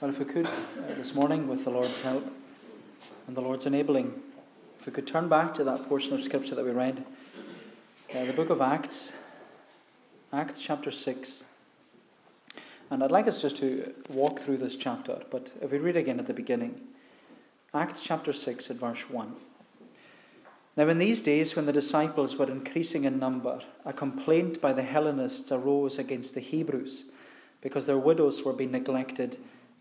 Well, if we could, uh, this morning, with the Lord's help and the Lord's enabling, if we could turn back to that portion of Scripture that we read, uh, the book of Acts, Acts chapter 6. And I'd like us just to walk through this chapter, but if we read again at the beginning, Acts chapter 6 at verse 1. Now, in these days, when the disciples were increasing in number, a complaint by the Hellenists arose against the Hebrews because their widows were being neglected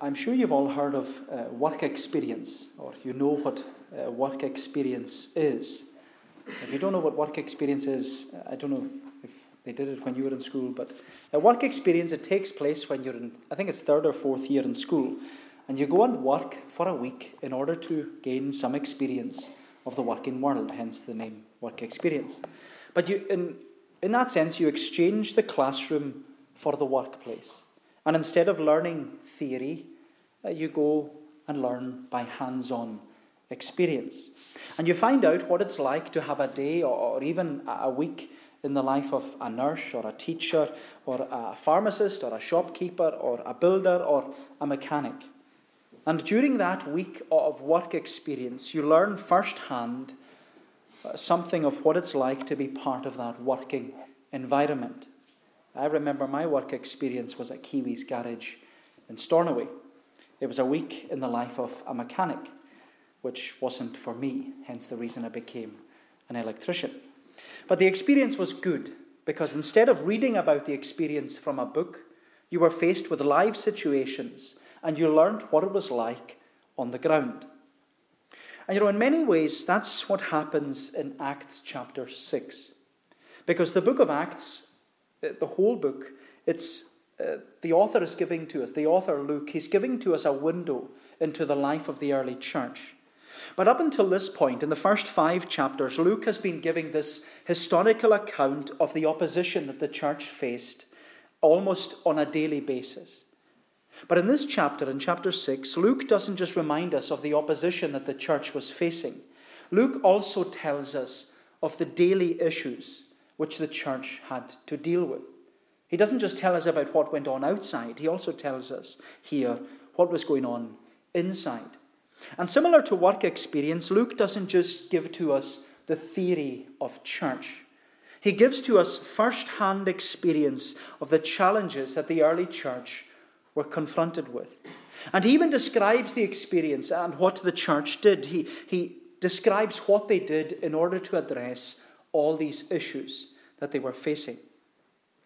I'm sure you've all heard of uh, work experience, or you know what uh, work experience is. If you don't know what work experience is, I don't know if they did it when you were in school, but a work experience it takes place when you're in, I think it's third or fourth year in school, and you go and work for a week in order to gain some experience of the working world, hence the name work experience. But you, in, in that sense, you exchange the classroom for the workplace. And instead of learning theory, uh, you go and learn by hands on experience. And you find out what it's like to have a day or, even a week in the life of a nurse or a teacher or a pharmacist or a shopkeeper or a builder or a mechanic. And during that week of work experience, you learn firsthand uh, something of what it's like to be part of that working environment. I remember my work experience was at Kiwi's garage in Stornoway. It was a week in the life of a mechanic, which wasn't for me, hence the reason I became an electrician. But the experience was good because instead of reading about the experience from a book, you were faced with live situations and you learned what it was like on the ground. And you know, in many ways, that's what happens in Acts chapter 6. Because the book of Acts the whole book, it's uh, the author is giving to us, the author Luke, he's giving to us a window into the life of the early church. But up until this point, in the first five chapters, Luke has been giving this historical account of the opposition that the church faced almost on a daily basis. But in this chapter, in chapter 6, Luke doesn't just remind us of the opposition that the church was facing, Luke also tells us of the daily issues which the church had to deal with. He doesn't just tell us about what went on outside, he also tells us here what was going on inside. And similar to work experience, Luke doesn't just give to us the theory of church. He gives to us first hand experience of the challenges that the early church were confronted with. And he even describes the experience and what the church did. He, he describes what they did in order to address all these issues that they were facing.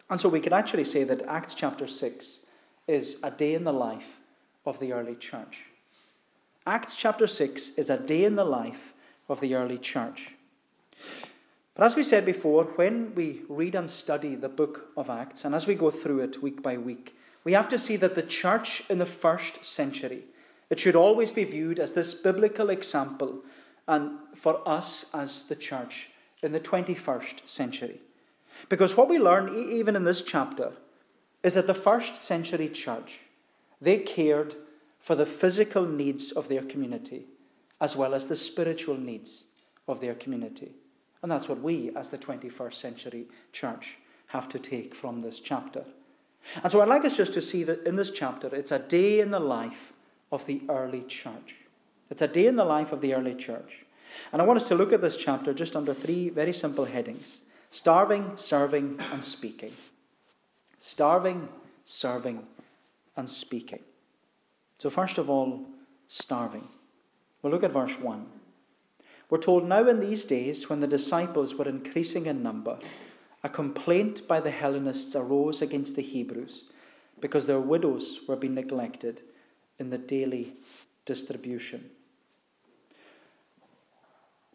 And so we could actually say that Acts chapter 6 is a day in the life of the early church. Acts chapter 6 is a day in the life of the early church. But as we said before, when we read and study the book of Acts, and as we go through it week by week, we have to see that the church in the first century, it should always be viewed as this biblical example, and for us as the church in the 21st century. Because what we learn, even in this chapter, is that the first century church, they cared for the physical needs of their community as well as the spiritual needs of their community. And that's what we, as the 21st century church, have to take from this chapter. And so I'd like us just to see that in this chapter, it's a day in the life of the early church. It's a day in the life of the early church. And I want us to look at this chapter just under three very simple headings starving, serving, and speaking. Starving, serving, and speaking. So, first of all, starving. We'll look at verse 1. We're told now in these days, when the disciples were increasing in number, a complaint by the Hellenists arose against the Hebrews because their widows were being neglected in the daily distribution.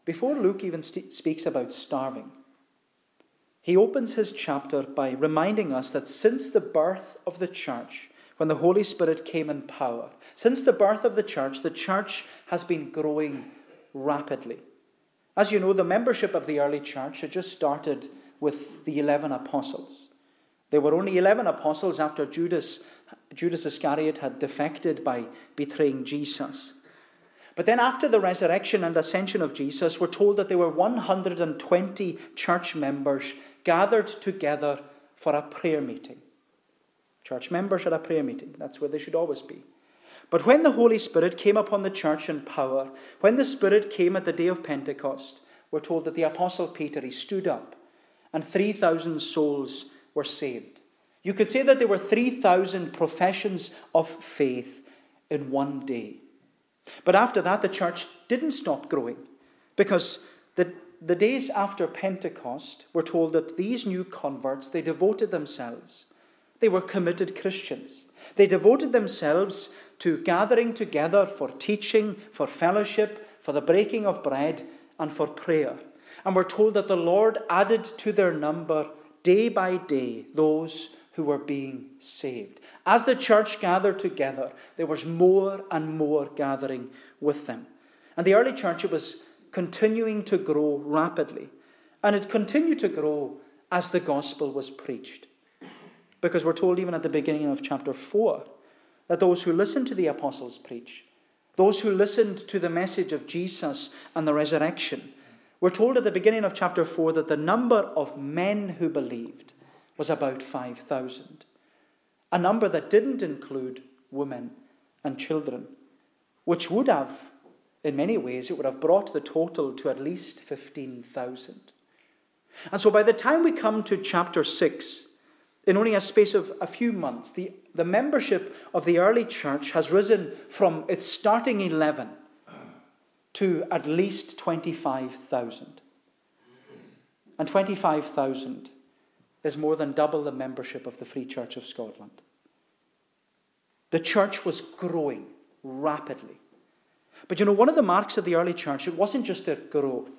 Before Luke even st- speaks about starving, he opens his chapter by reminding us that since the birth of the church, when the Holy Spirit came in power. Since the birth of the church, the church has been growing rapidly. As you know, the membership of the early church had just started with the 11 apostles. There were only 11 apostles after Judas, Judas Iscariot had defected by betraying Jesus. But then, after the resurrection and ascension of Jesus, we're told that there were 120 church members gathered together for a prayer meeting. Church members at a prayer meeting, that's where they should always be. But when the Holy Spirit came upon the church in power, when the Spirit came at the day of Pentecost, we're told that the Apostle Peter, he stood up and 3,000 souls were saved. You could say that there were 3,000 professions of faith in one day. But after that, the church didn't stop growing because the, the days after Pentecost were told that these new converts, they devoted themselves. They were committed Christians. They devoted themselves to gathering together for teaching, for fellowship, for the breaking of bread, and for prayer. And we're told that the Lord added to their number day by day those who were being saved. As the church gathered together, there was more and more gathering with them. And the early church, it was continuing to grow rapidly. And it continued to grow as the gospel was preached. Because we're told, even at the beginning of chapter 4, that those who listened to the apostles preach, those who listened to the message of Jesus and the resurrection, we're told at the beginning of chapter 4 that the number of men who believed was about 5,000 a number that didn't include women and children, which would have, in many ways, it would have brought the total to at least 15,000. And so by the time we come to chapter 6, in only a space of a few months, the, the membership of the early church has risen from its starting 11 to at least 25,000. And 25,000 is more than double the membership of the Free Church of Scotland. The church was growing rapidly. But you know, one of the marks of the early church, it wasn't just their growth,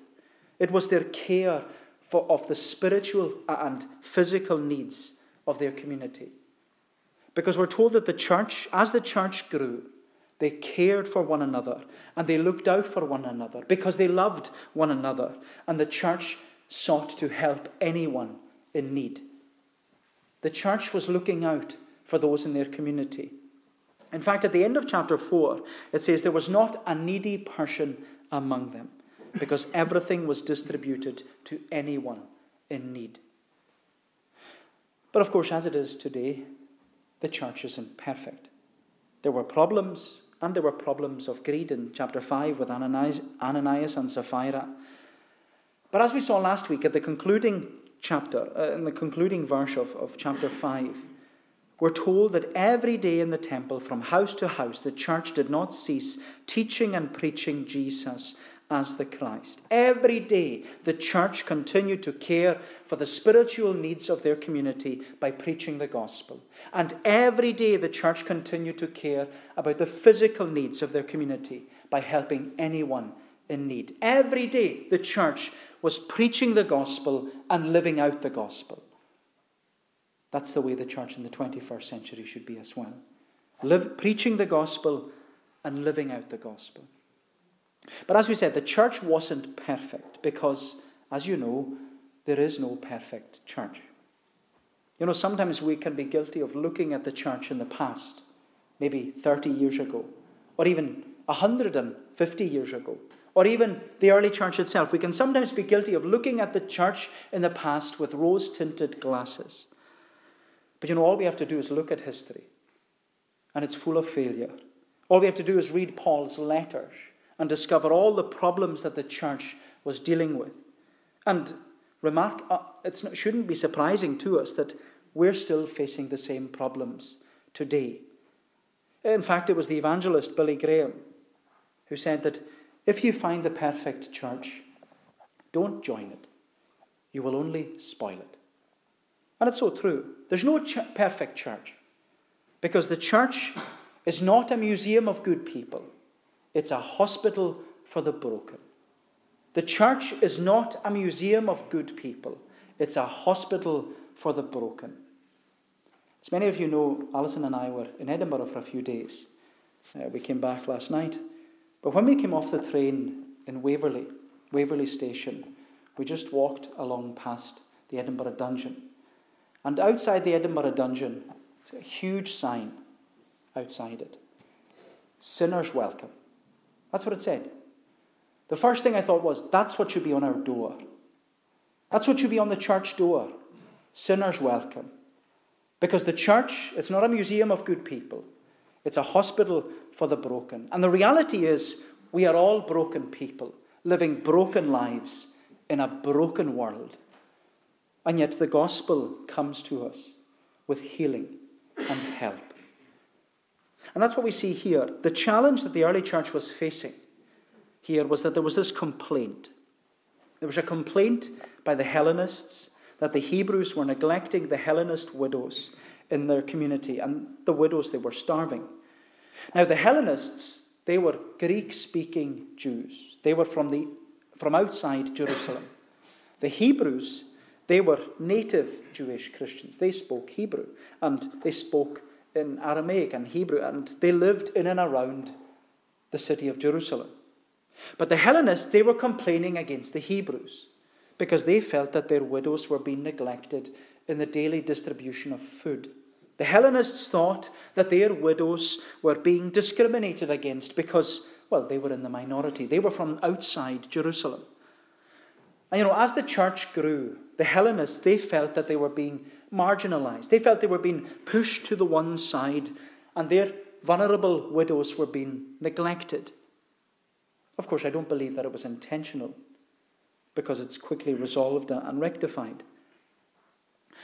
it was their care for, of the spiritual and physical needs of their community. Because we're told that the church, as the church grew, they cared for one another and they looked out for one another because they loved one another. And the church sought to help anyone in need. The church was looking out for those in their community. In fact, at the end of chapter 4, it says there was not a needy person among them because everything was distributed to anyone in need. But of course, as it is today, the church isn't perfect. There were problems, and there were problems of greed in chapter 5 with Ananias, and Sapphira. But as we saw last week at the concluding chapter, uh, in the concluding verse of, of chapter 5, we're told that every day in the temple, from house to house, the church did not cease teaching and preaching Jesus as the Christ. Every day, the church continued to care for the spiritual needs of their community by preaching the gospel. And every day, the church continued to care about the physical needs of their community by helping anyone in need. Every day, the church was preaching the gospel and living out the gospel. That's the way the church in the 21st century should be as well. Live, preaching the gospel and living out the gospel. But as we said, the church wasn't perfect because, as you know, there is no perfect church. You know, sometimes we can be guilty of looking at the church in the past, maybe 30 years ago, or even 150 years ago, or even the early church itself. We can sometimes be guilty of looking at the church in the past with rose tinted glasses but you know, all we have to do is look at history, and it's full of failure. All we have to do is read Paul's letters and discover all the problems that the church was dealing with. And remark, uh, it shouldn't be surprising to us that we're still facing the same problems today. In fact, it was the evangelist Billy Graham who said that if you find the perfect church, don't join it. You will only spoil it. And it's so true. There's no ch- perfect church because the church is not a museum of good people, it's a hospital for the broken. The church is not a museum of good people, it's a hospital for the broken. As many of you know, Alison and I were in Edinburgh for a few days. Uh, we came back last night. But when we came off the train in Waverley, Waverley Station, we just walked along past the Edinburgh Dungeon. And outside the Edinburgh Dungeon, a huge sign outside it Sinners Welcome. That's what it said. The first thing I thought was, that's what should be on our door. That's what should be on the church door. Sinners welcome. Because the church, it's not a museum of good people, it's a hospital for the broken. And the reality is, we are all broken people, living broken lives in a broken world. And yet the gospel comes to us with healing and help. And that's what we see here. The challenge that the early church was facing here was that there was this complaint. There was a complaint by the Hellenists that the Hebrews were neglecting the Hellenist widows in their community, and the widows, they were starving. Now, the Hellenists, they were Greek speaking Jews, they were from, the, from outside Jerusalem. The Hebrews, they were native Jewish Christians. They spoke Hebrew, and they spoke in Aramaic and Hebrew, and they lived in and around the city of Jerusalem. But the Hellenists, they were complaining against the Hebrews because they felt that their widows were being neglected in the daily distribution of food. The Hellenists thought that their widows were being discriminated against because, well, they were in the minority. They were from outside Jerusalem. And you know, as the church grew, the Hellenists, they felt that they were being marginalized. They felt they were being pushed to the one side, and their vulnerable widows were being neglected. Of course, I don't believe that it was intentional because it's quickly resolved and rectified.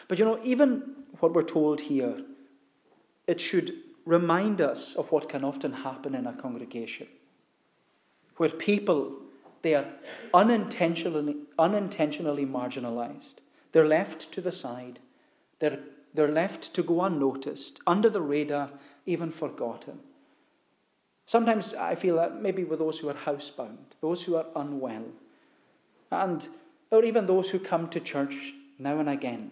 But you know, even what we're told here, it should remind us of what can often happen in a congregation where people they are unintentionally, unintentionally marginalized. They're left to the side. They're, they're left to go unnoticed, under the radar, even forgotten. Sometimes I feel that maybe with those who are housebound, those who are unwell, and or even those who come to church now and again.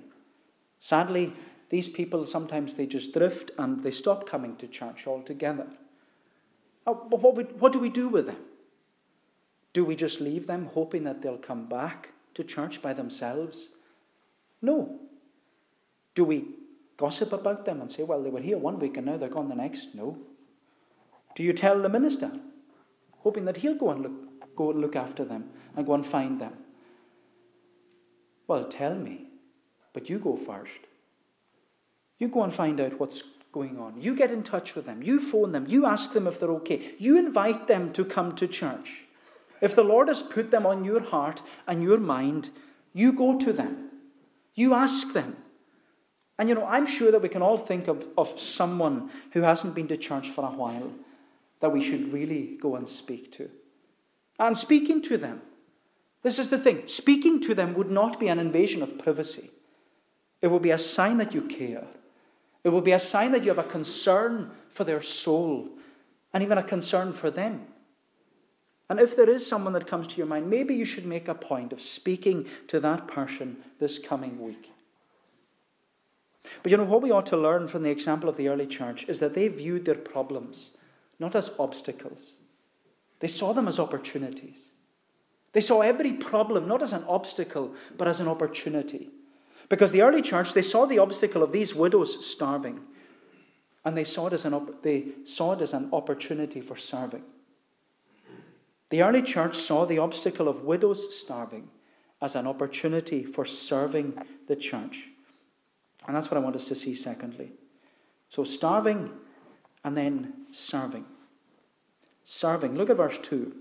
Sadly, these people sometimes they just drift and they stop coming to church altogether. Uh, but what, what do we do with them? Do we just leave them hoping that they'll come back to church by themselves? No. Do we gossip about them and say, well, they were here one week and now they're gone the next? No. Do you tell the minister, hoping that he'll go and look, go and look after them and go and find them? Well, tell me, but you go first. You go and find out what's going on. You get in touch with them. You phone them. You ask them if they're okay. You invite them to come to church. If the Lord has put them on your heart and your mind, you go to them. You ask them. And you know, I'm sure that we can all think of, of someone who hasn't been to church for a while that we should really go and speak to. And speaking to them, this is the thing speaking to them would not be an invasion of privacy, it will be a sign that you care. It will be a sign that you have a concern for their soul and even a concern for them. And if there is someone that comes to your mind, maybe you should make a point of speaking to that person this coming week. But you know, what we ought to learn from the example of the early church is that they viewed their problems not as obstacles, they saw them as opportunities. They saw every problem not as an obstacle, but as an opportunity. Because the early church, they saw the obstacle of these widows starving, and they saw it as an, op- they saw it as an opportunity for serving. The early church saw the obstacle of widows starving as an opportunity for serving the church. And that's what I want us to see, secondly. So, starving and then serving. Serving. Look at verse 2.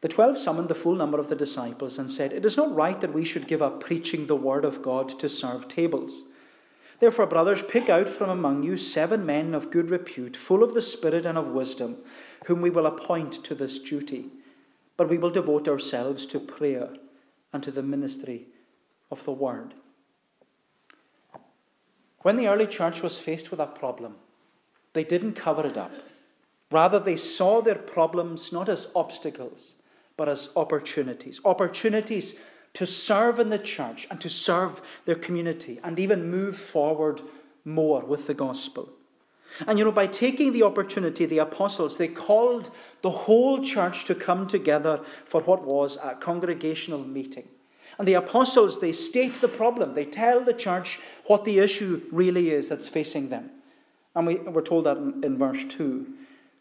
The twelve summoned the full number of the disciples and said, It is not right that we should give up preaching the word of God to serve tables. Therefore, brothers, pick out from among you seven men of good repute, full of the Spirit and of wisdom, whom we will appoint to this duty. But we will devote ourselves to prayer and to the ministry of the word. When the early church was faced with a problem, they didn't cover it up. Rather, they saw their problems not as obstacles, but as opportunities. Opportunities to serve in the church and to serve their community and even move forward more with the gospel. And you know, by taking the opportunity, the apostles, they called the whole church to come together for what was a congregational meeting. And the apostles, they state the problem. They tell the church what the issue really is that's facing them. And we, we're told that in, in verse 2.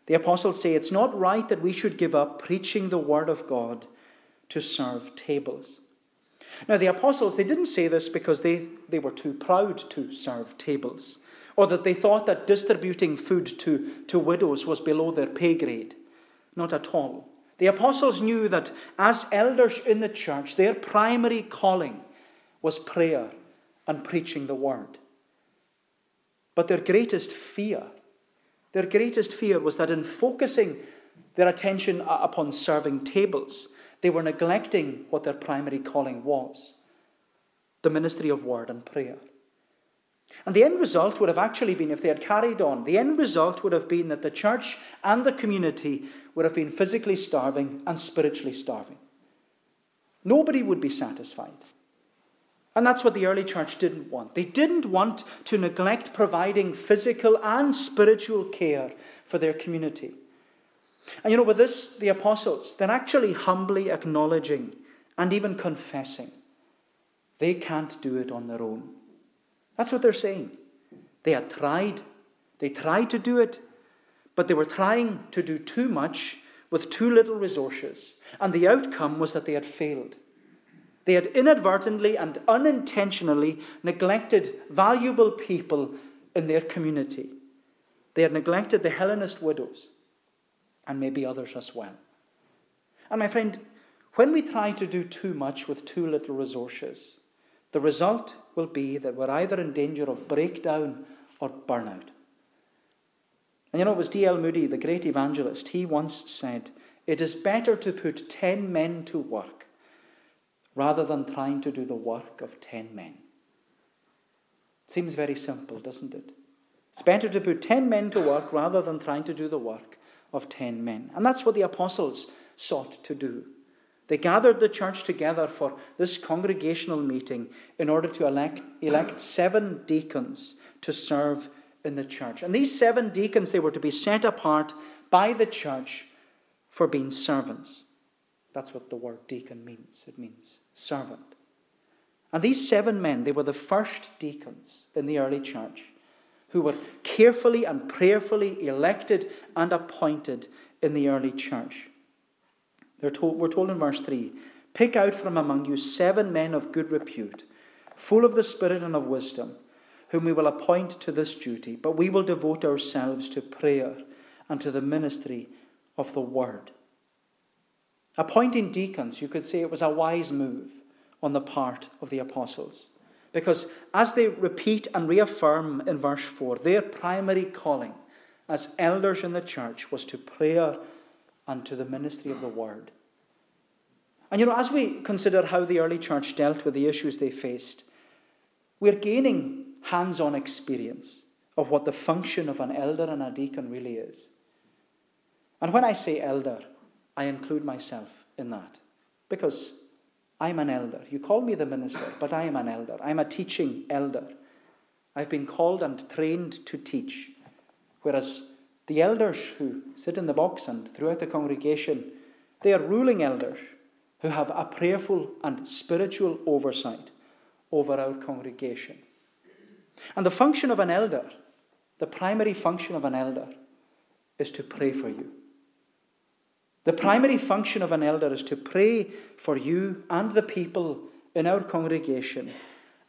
The apostles say, It's not right that we should give up preaching the word of God to serve tables. Now, the apostles, they didn't say this because they, they were too proud to serve tables, or that they thought that distributing food to, to widows was below their pay grade. Not at all. The apostles knew that as elders in the church, their primary calling was prayer and preaching the word. But their greatest fear, their greatest fear was that in focusing their attention upon serving tables, they were neglecting what their primary calling was the ministry of word and prayer. And the end result would have actually been, if they had carried on, the end result would have been that the church and the community would have been physically starving and spiritually starving. Nobody would be satisfied. And that's what the early church didn't want. They didn't want to neglect providing physical and spiritual care for their community. And you know, with this, the apostles, they're actually humbly acknowledging and even confessing they can't do it on their own. That's what they're saying. They had tried, they tried to do it, but they were trying to do too much with too little resources. And the outcome was that they had failed. They had inadvertently and unintentionally neglected valuable people in their community. They had neglected the Hellenist widows and maybe others as well. And my friend, when we try to do too much with too little resources, the result will be that we're either in danger of breakdown or burnout. And you know, it was D.L. Moody, the great evangelist, he once said, It is better to put ten men to work rather than trying to do the work of ten men. Seems very simple, doesn't it? It's better to put ten men to work rather than trying to do the work of ten men. And that's what the apostles sought to do. They gathered the church together for this congregational meeting in order to elect, elect seven deacons to serve in the church. And these seven deacons, they were to be set apart by the church for being servants. That's what the word deacon means. It means servant. And these seven men, they were the first deacons in the early church who were carefully and prayerfully elected and appointed in the early church. Told, we're told in verse 3 Pick out from among you seven men of good repute, full of the Spirit and of wisdom, whom we will appoint to this duty, but we will devote ourselves to prayer and to the ministry of the word. Appointing deacons, you could say it was a wise move on the part of the apostles. Because as they repeat and reaffirm in verse 4, their primary calling as elders in the church was to prayer and to the ministry of the word. And you know, as we consider how the early church dealt with the issues they faced, we're gaining hands on experience of what the function of an elder and a deacon really is. And when I say elder, I include myself in that because I'm an elder. You call me the minister, but I am an elder. I'm a teaching elder. I've been called and trained to teach. Whereas the elders who sit in the box and throughout the congregation, they are ruling elders who have a prayerful and spiritual oversight over our congregation. And the function of an elder, the primary function of an elder, is to pray for you. The primary function of an elder is to pray for you and the people in our congregation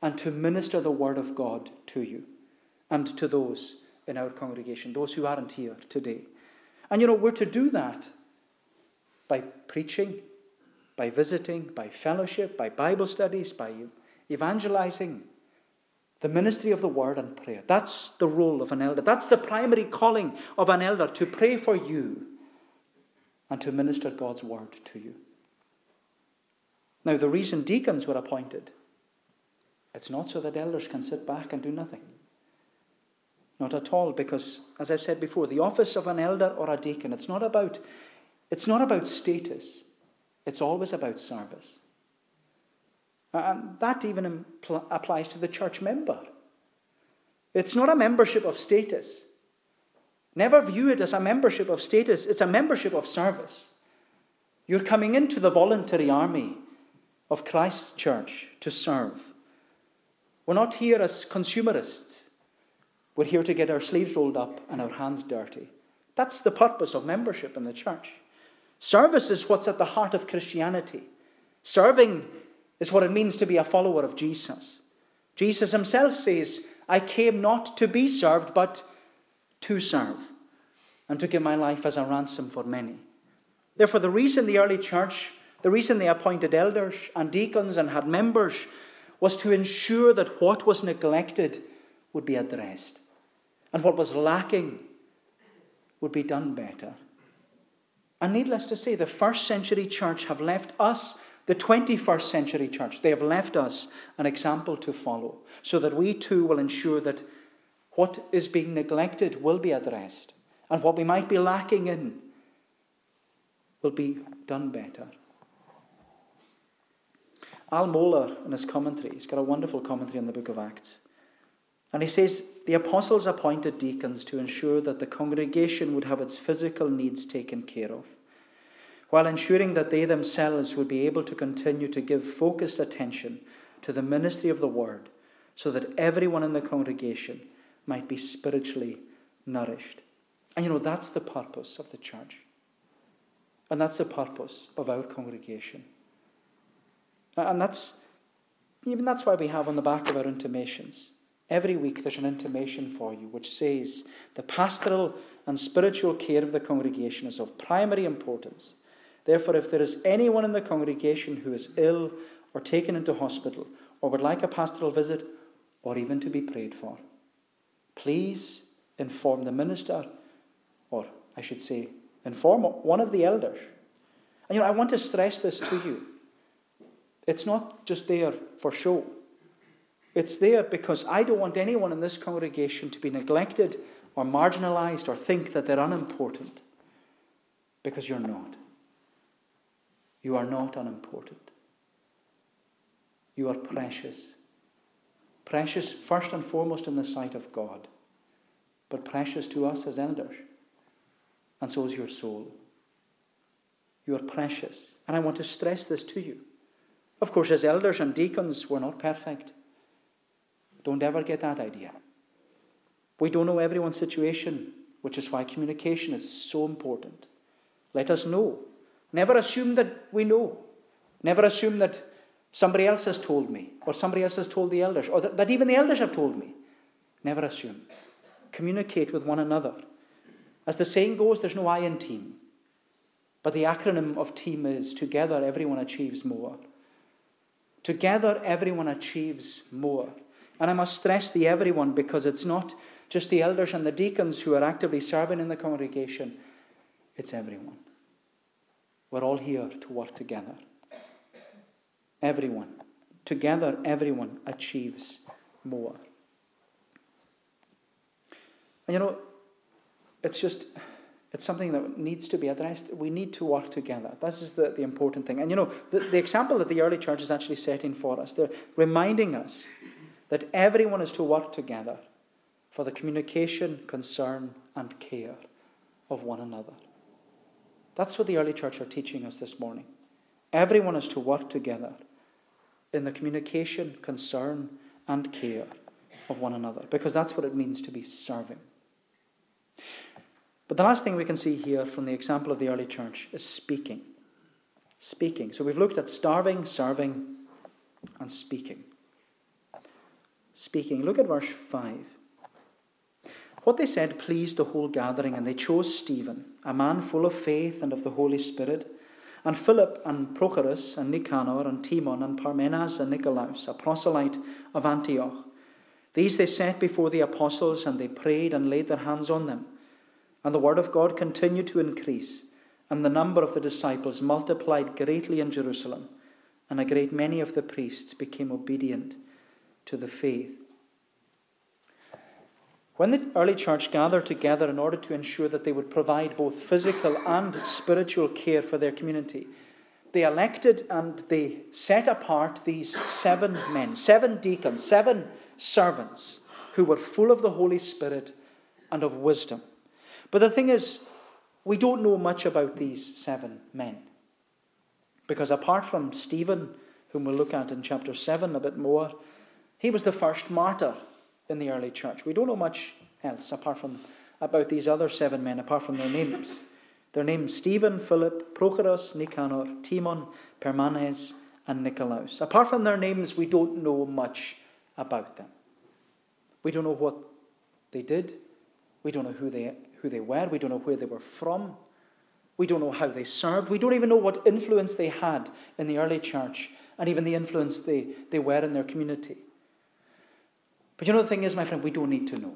and to minister the word of God to you and to those in our congregation, those who aren't here today. And you know, we're to do that by preaching, by visiting, by fellowship, by Bible studies, by evangelizing, the ministry of the word and prayer. That's the role of an elder. That's the primary calling of an elder to pray for you and to minister God's word to you. Now, the reason deacons were appointed, it's not so that elders can sit back and do nothing. Not at all, because, as I've said before, the office of an elder or a deacon, it's not about, it's not about status. It's always about service. And that even impl- applies to the church member. It's not a membership of status. Never view it as a membership of status, it's a membership of service. You're coming into the voluntary army of Christ's church to serve. We're not here as consumerists. We're here to get our sleeves rolled up and our hands dirty. That's the purpose of membership in the church. Service is what's at the heart of Christianity. Serving is what it means to be a follower of Jesus. Jesus himself says, I came not to be served, but to serve, and to give my life as a ransom for many. Therefore, the reason the early church, the reason they appointed elders and deacons and had members, was to ensure that what was neglected would be addressed, and what was lacking would be done better. And needless to say, the first century church have left us, the 21st century church, they have left us an example to follow so that we too will ensure that what is being neglected will be addressed and what we might be lacking in will be done better. Al Mohler, in his commentary, he's got a wonderful commentary on the book of Acts. And he says the apostles appointed deacons to ensure that the congregation would have its physical needs taken care of, while ensuring that they themselves would be able to continue to give focused attention to the ministry of the word, so that everyone in the congregation might be spiritually nourished. And you know, that's the purpose of the church. And that's the purpose of our congregation. And that's even that's why we have on the back of our intimations Every week there's an intimation for you which says the pastoral and spiritual care of the congregation is of primary importance. Therefore, if there is anyone in the congregation who is ill or taken into hospital or would like a pastoral visit or even to be prayed for, please inform the minister, or I should say, inform one of the elders. And you know, I want to stress this to you. It's not just there for show. It's there because I don't want anyone in this congregation to be neglected or marginalized or think that they're unimportant. Because you're not. You are not unimportant. You are precious. Precious, first and foremost, in the sight of God, but precious to us as elders. And so is your soul. You are precious. And I want to stress this to you. Of course, as elders and deacons, we're not perfect. Don't ever get that idea. We don't know everyone's situation, which is why communication is so important. Let us know. Never assume that we know. Never assume that somebody else has told me, or somebody else has told the elders, or that, even the elders have told me. Never assume. Communicate with one another. As the saying goes, there's no I in team. But the acronym of team is together everyone achieves more. Together everyone achieves more. And I must stress the everyone because it's not just the elders and the deacons who are actively serving in the congregation, it's everyone. We're all here to work together. Everyone. Together, everyone achieves more. And you know, it's just, it's something that needs to be addressed. We need to work together. This is the, the important thing. And you know, the, the example that the early church is actually setting for us, they're reminding us that everyone is to work together for the communication, concern, and care of one another. That's what the early church are teaching us this morning. Everyone is to work together in the communication, concern, and care of one another, because that's what it means to be serving. But the last thing we can see here from the example of the early church is speaking. Speaking. So we've looked at starving, serving, and speaking speaking. Look at verse 5. What they said pleased the whole gathering, and they chose Stephen, a man full of faith and of the Holy Spirit, and Philip and Prochorus and Nicanor and Timon and Parmenas and Nicolaus, a proselyte of Antioch. These they set before the apostles, and they prayed and laid their hands on them. And the word of God continued to increase, and the number of the disciples multiplied greatly in Jerusalem, and a great many of the priests became obedient to the faith. When the early church gathered together in order to ensure that they would provide both physical and spiritual care for their community, they elected and they set apart these seven men, seven deacons, seven servants who were full of the Holy Spirit and of wisdom. But the thing is, we don't know much about these seven men. Because apart from Stephen, whom we'll look at in chapter 7 a bit more, he was the first martyr in the early church. We don't know much else apart from about these other seven men, apart from their names. Their names Stephen, Philip, Prochorus, Nicanor, Timon, Parmenas, and Nicolaus. Apart from their names, we don't know much about them. We don't know what they did. We don't know who they, who they were. We don't know where they were from. We don't know how they served. We don't even know what influence they had in the early church and even the influence they, they were in their community. But you know, the thing is, my friend, we don't need to know.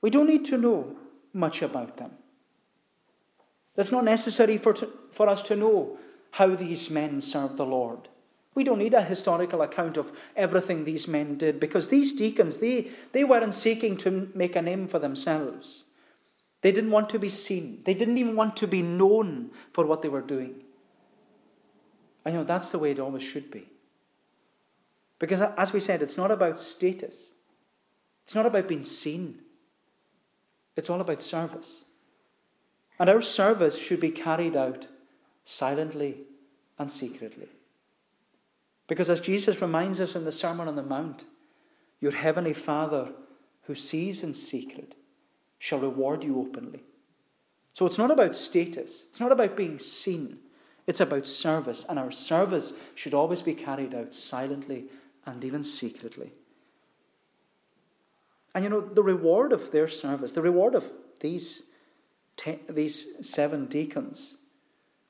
We don't need to know much about them. It's not necessary for, to, for us to know how these men served the Lord. We don't need a historical account of everything these men did because these deacons, they, they weren't seeking to make a name for themselves. They didn't want to be seen. They didn't even want to be known for what they were doing. I know that's the way it always should be. Because, uh, as we said, it's not about status, it's not about being seen, it's all about service. And our service should be carried out silently and secretly. Because as Jesus reminds us in the Sermon on the Mount, your heavenly Father who sees in secret shall reward you openly. So it's not about status, it's not about being seen, it's about service. And our service should always be carried out silently and even secretly. And you know, the reward of their service, the reward of these, ten, these seven deacons,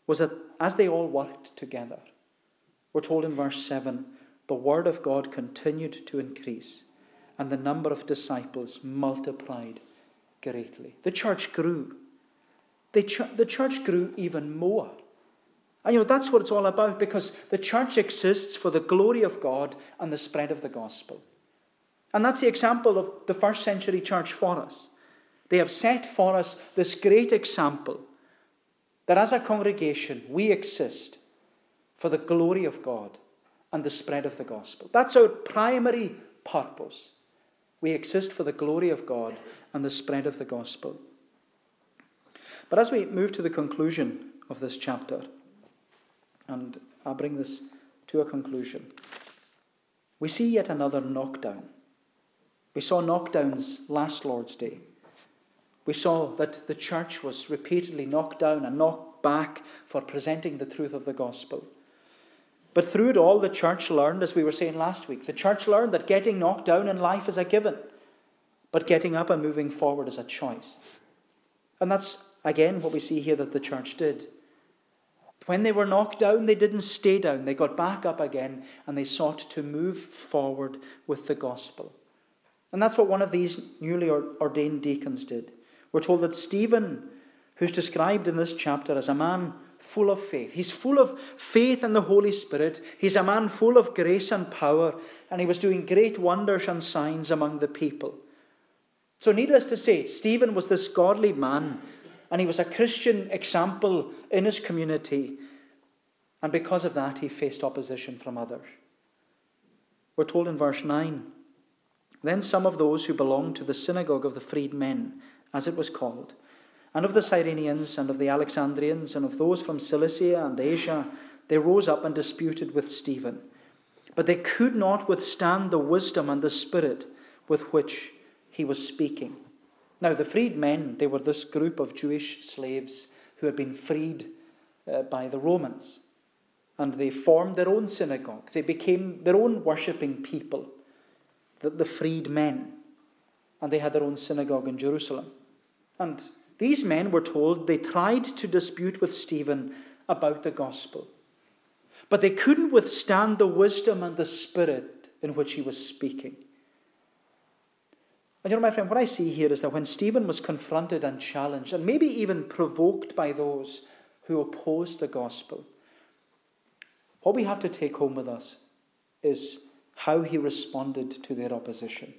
was that as they all worked together, we're told in verse 7 the word of God continued to increase, and the number of disciples multiplied greatly. The church grew. The, ch- the church grew even more. And you know, that's what it's all about because the church exists for the glory of God and the spread of the gospel. And that's the example of the first century church for us. They have set for us this great example that as a congregation we exist for the glory of God and the spread of the gospel. That's our primary purpose. We exist for the glory of God and the spread of the gospel. But as we move to the conclusion of this chapter, and I'll bring this to a conclusion, we see yet another knockdown we saw knockdowns last Lord's Day. We saw that the church was repeatedly knocked down and knocked back for presenting the truth of the gospel. But through it all, the church learned, as we were saying last week, the church learned that getting knocked down in life is a given, but getting up and moving forward is a choice. And that's, again, what we see here that the church did. When they were knocked down, they didn't stay down. They got back up again and they sought to move forward with the gospel. And that's what one of these newly ordained deacons did. We're told that Stephen, who's described in this chapter as a man full of faith, he's full of faith in the Holy Spirit, he's a man full of grace and power, and he was doing great wonders and signs among the people. So, needless to say, Stephen was this godly man, and he was a Christian example in his community. And because of that, he faced opposition from others. We're told in verse 9 then some of those who belonged to the synagogue of the freedmen, as it was called, and of the Cyrenians, and of the Alexandrians, and of those from Cilicia and Asia, they rose up and disputed with Stephen. But they could not withstand the wisdom and the spirit with which he was speaking. Now, the freedmen, they were this group of Jewish slaves who had been freed uh, by the Romans. And they formed their own synagogue. They became their own worshipping people the, the freed men. And they had their own synagogue in Jerusalem. And these men were told they tried to dispute with Stephen about the gospel. But they couldn't withstand the wisdom and the spirit in which he was speaking. And you know, my friend, what I see here is that when Stephen was confronted and challenged, and maybe even provoked by those who opposed the gospel, what we have to take home with us is how he responded to their opposition.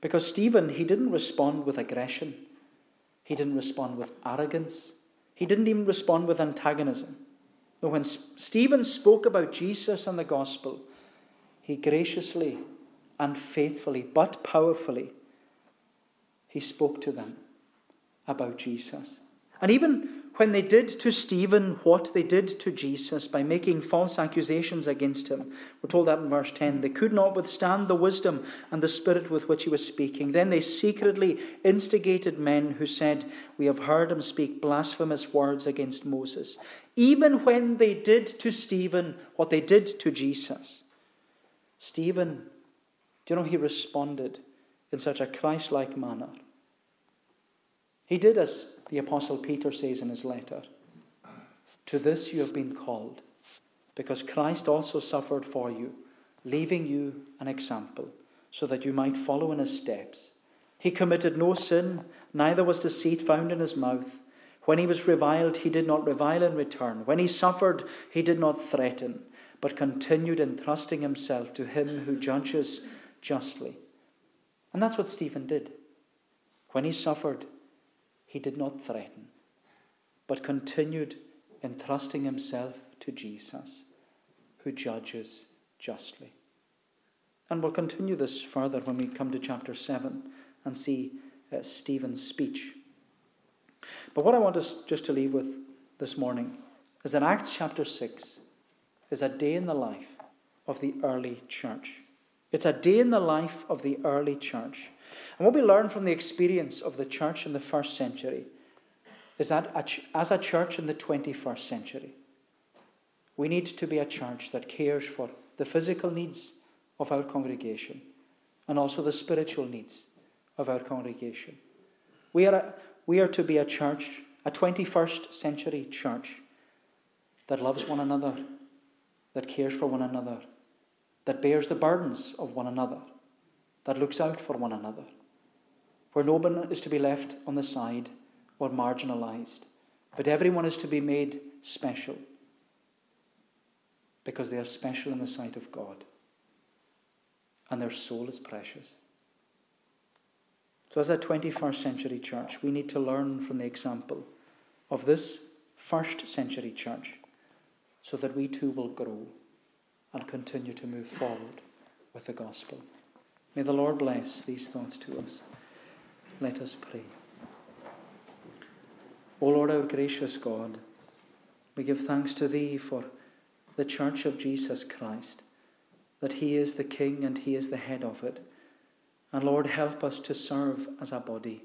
Because Stephen, he didn't respond with aggression, he didn't respond with arrogance, he didn't even respond with antagonism. No, when Stephen spoke about Jesus and the gospel, he graciously and faithfully, but powerfully, he spoke to them about Jesus. And even when they did to Stephen what they did to Jesus by making false accusations against him, we're told that in verse 10, they could not withstand the wisdom and the spirit with which he was speaking. Then they secretly instigated men who said, We have heard him speak blasphemous words against Moses. Even when they did to Stephen what they did to Jesus, Stephen, you know, he responded in such a Christ like manner. He did as the Apostle Peter says in his letter To this you have been called, because Christ also suffered for you, leaving you an example, so that you might follow in his steps. He committed no sin, neither was deceit found in his mouth. When he was reviled, he did not revile in return. When he suffered, he did not threaten, but continued entrusting himself to him who judges justly. And that's what Stephen did. When he suffered, he did not threaten, but continued entrusting himself to Jesus, who judges justly. And we'll continue this further when we come to chapter 7 and see uh, Stephen's speech. But what I want us just to leave with this morning is that Acts chapter 6 is a day in the life of the early church. It's a day in the life of the early church. And what we learn from the experience of the church in the first century is that as a church in the 21st century, we need to be a church that cares for the physical needs of our congregation and also the spiritual needs of our congregation. We are, a, we are to be a church, a 21st century church, that loves one another, that cares for one another, that bears the burdens of one another, that looks out for one another where no one is to be left on the side or marginalized, but everyone is to be made special because they are special in the sight of God and their soul is precious. So, as a 21st century church, we need to learn from the example of this first century church so that we too will grow and continue to move forward with the gospel. May the Lord bless these thoughts to us. Let us pray. O Lord, our gracious God, we give thanks to Thee for the Church of Jesus Christ, that He is the King and He is the head of it. And Lord, help us to serve as a body,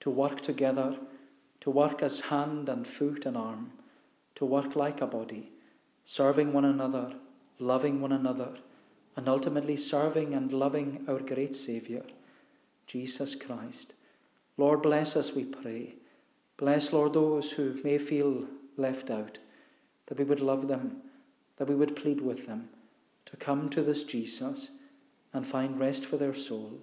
to work together, to work as hand and foot and arm, to work like a body, serving one another, loving one another, and ultimately serving and loving our great Saviour. Jesus Christ. Lord, bless us, we pray. Bless, Lord, those who may feel left out, that we would love them, that we would plead with them to come to this Jesus and find rest for their soul.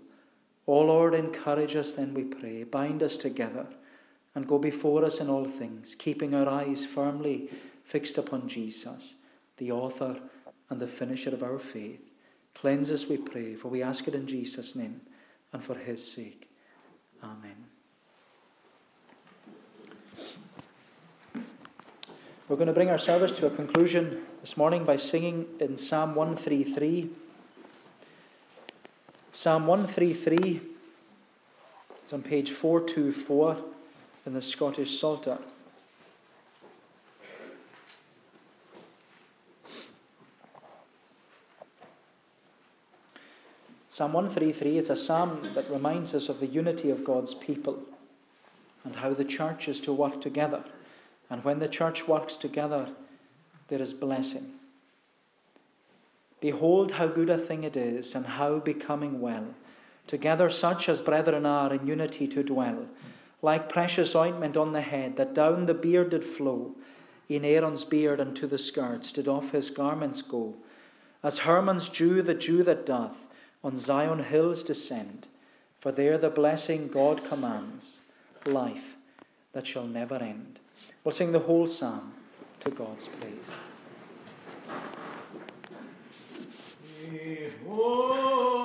O Lord, encourage us then, we pray. Bind us together and go before us in all things, keeping our eyes firmly fixed upon Jesus, the author and the finisher of our faith. Cleanse us, we pray, for we ask it in Jesus' name and for his sake. Amen. We're going to bring our service to a conclusion this morning by singing in Psalm 133. Psalm 133, it's on page 424 in the Scottish Psalter. Psalm 133, it's a psalm that reminds us of the unity of God's people and how the church is to work together. And when the church works together, there is blessing. Behold, how good a thing it is, and how becoming well, together such as brethren are in unity to dwell, like precious ointment on the head, that down the beard did flow, in Aaron's beard unto the skirts did off his garments go, as Hermon's dew, the dew that doth, on Zion hills descend, for there the blessing God commands, life that shall never end. We'll sing the whole psalm to God's praise. Behold,